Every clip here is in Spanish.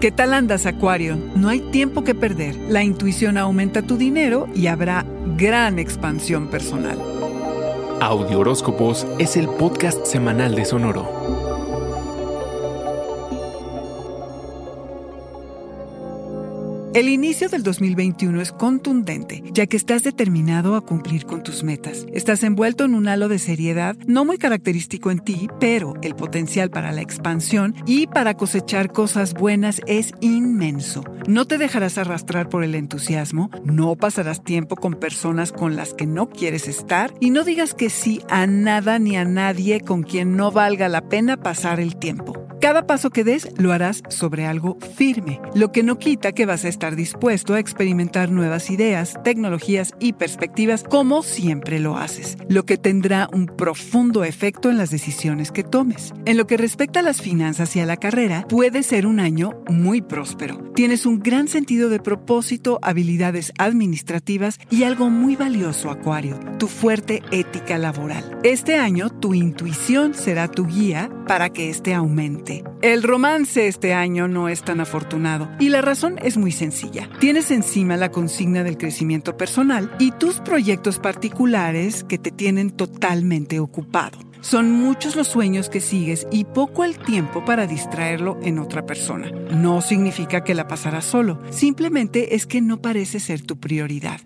¿Qué tal andas, Acuario? No hay tiempo que perder. La intuición aumenta tu dinero y habrá gran expansión personal. Audio Horóscopos es el podcast semanal de Sonoro. El inicio del 2021 es contundente, ya que estás determinado a cumplir con tus metas. Estás envuelto en un halo de seriedad no muy característico en ti, pero el potencial para la expansión y para cosechar cosas buenas es inmenso. No te dejarás arrastrar por el entusiasmo, no pasarás tiempo con personas con las que no quieres estar y no digas que sí a nada ni a nadie con quien no valga la pena pasar el tiempo. Cada paso que des lo harás sobre algo firme, lo que no quita que vas a estar dispuesto a experimentar nuevas ideas, tecnologías y perspectivas como siempre lo haces, lo que tendrá un profundo efecto en las decisiones que tomes. En lo que respecta a las finanzas y a la carrera, puede ser un año muy próspero. Tienes un gran sentido de propósito, habilidades administrativas y algo muy valioso, Acuario, tu fuerte ética laboral. Este año tu intuición será tu guía para que éste aumente el romance este año no es tan afortunado y la razón es muy sencilla. Tienes encima la consigna del crecimiento personal y tus proyectos particulares que te tienen totalmente ocupado. Son muchos los sueños que sigues y poco el tiempo para distraerlo en otra persona. No significa que la pasarás solo, simplemente es que no parece ser tu prioridad.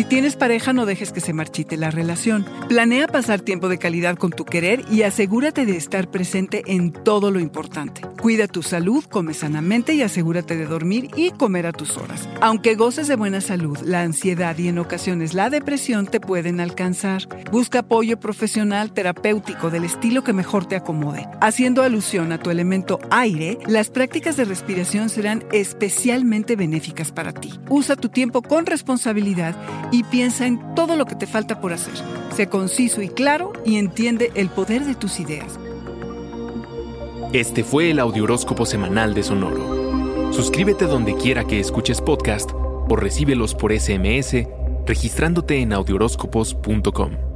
Si tienes pareja, no dejes que se marchite la relación. Planea pasar tiempo de calidad con tu querer y asegúrate de estar presente en todo lo importante. Cuida tu salud, come sanamente y asegúrate de dormir y comer a tus horas. Aunque goces de buena salud, la ansiedad y en ocasiones la depresión te pueden alcanzar. Busca apoyo profesional, terapéutico del estilo que mejor te acomode. Haciendo alusión a tu elemento aire, las prácticas de respiración serán especialmente benéficas para ti. Usa tu tiempo con responsabilidad y piensa en todo lo que te falta por hacer. Sé conciso y claro y entiende el poder de tus ideas. Este fue el Audioróscopo Semanal de Sonoro. Suscríbete donde quiera que escuches podcast o recíbelos por SMS registrándote en audioróscopos.com.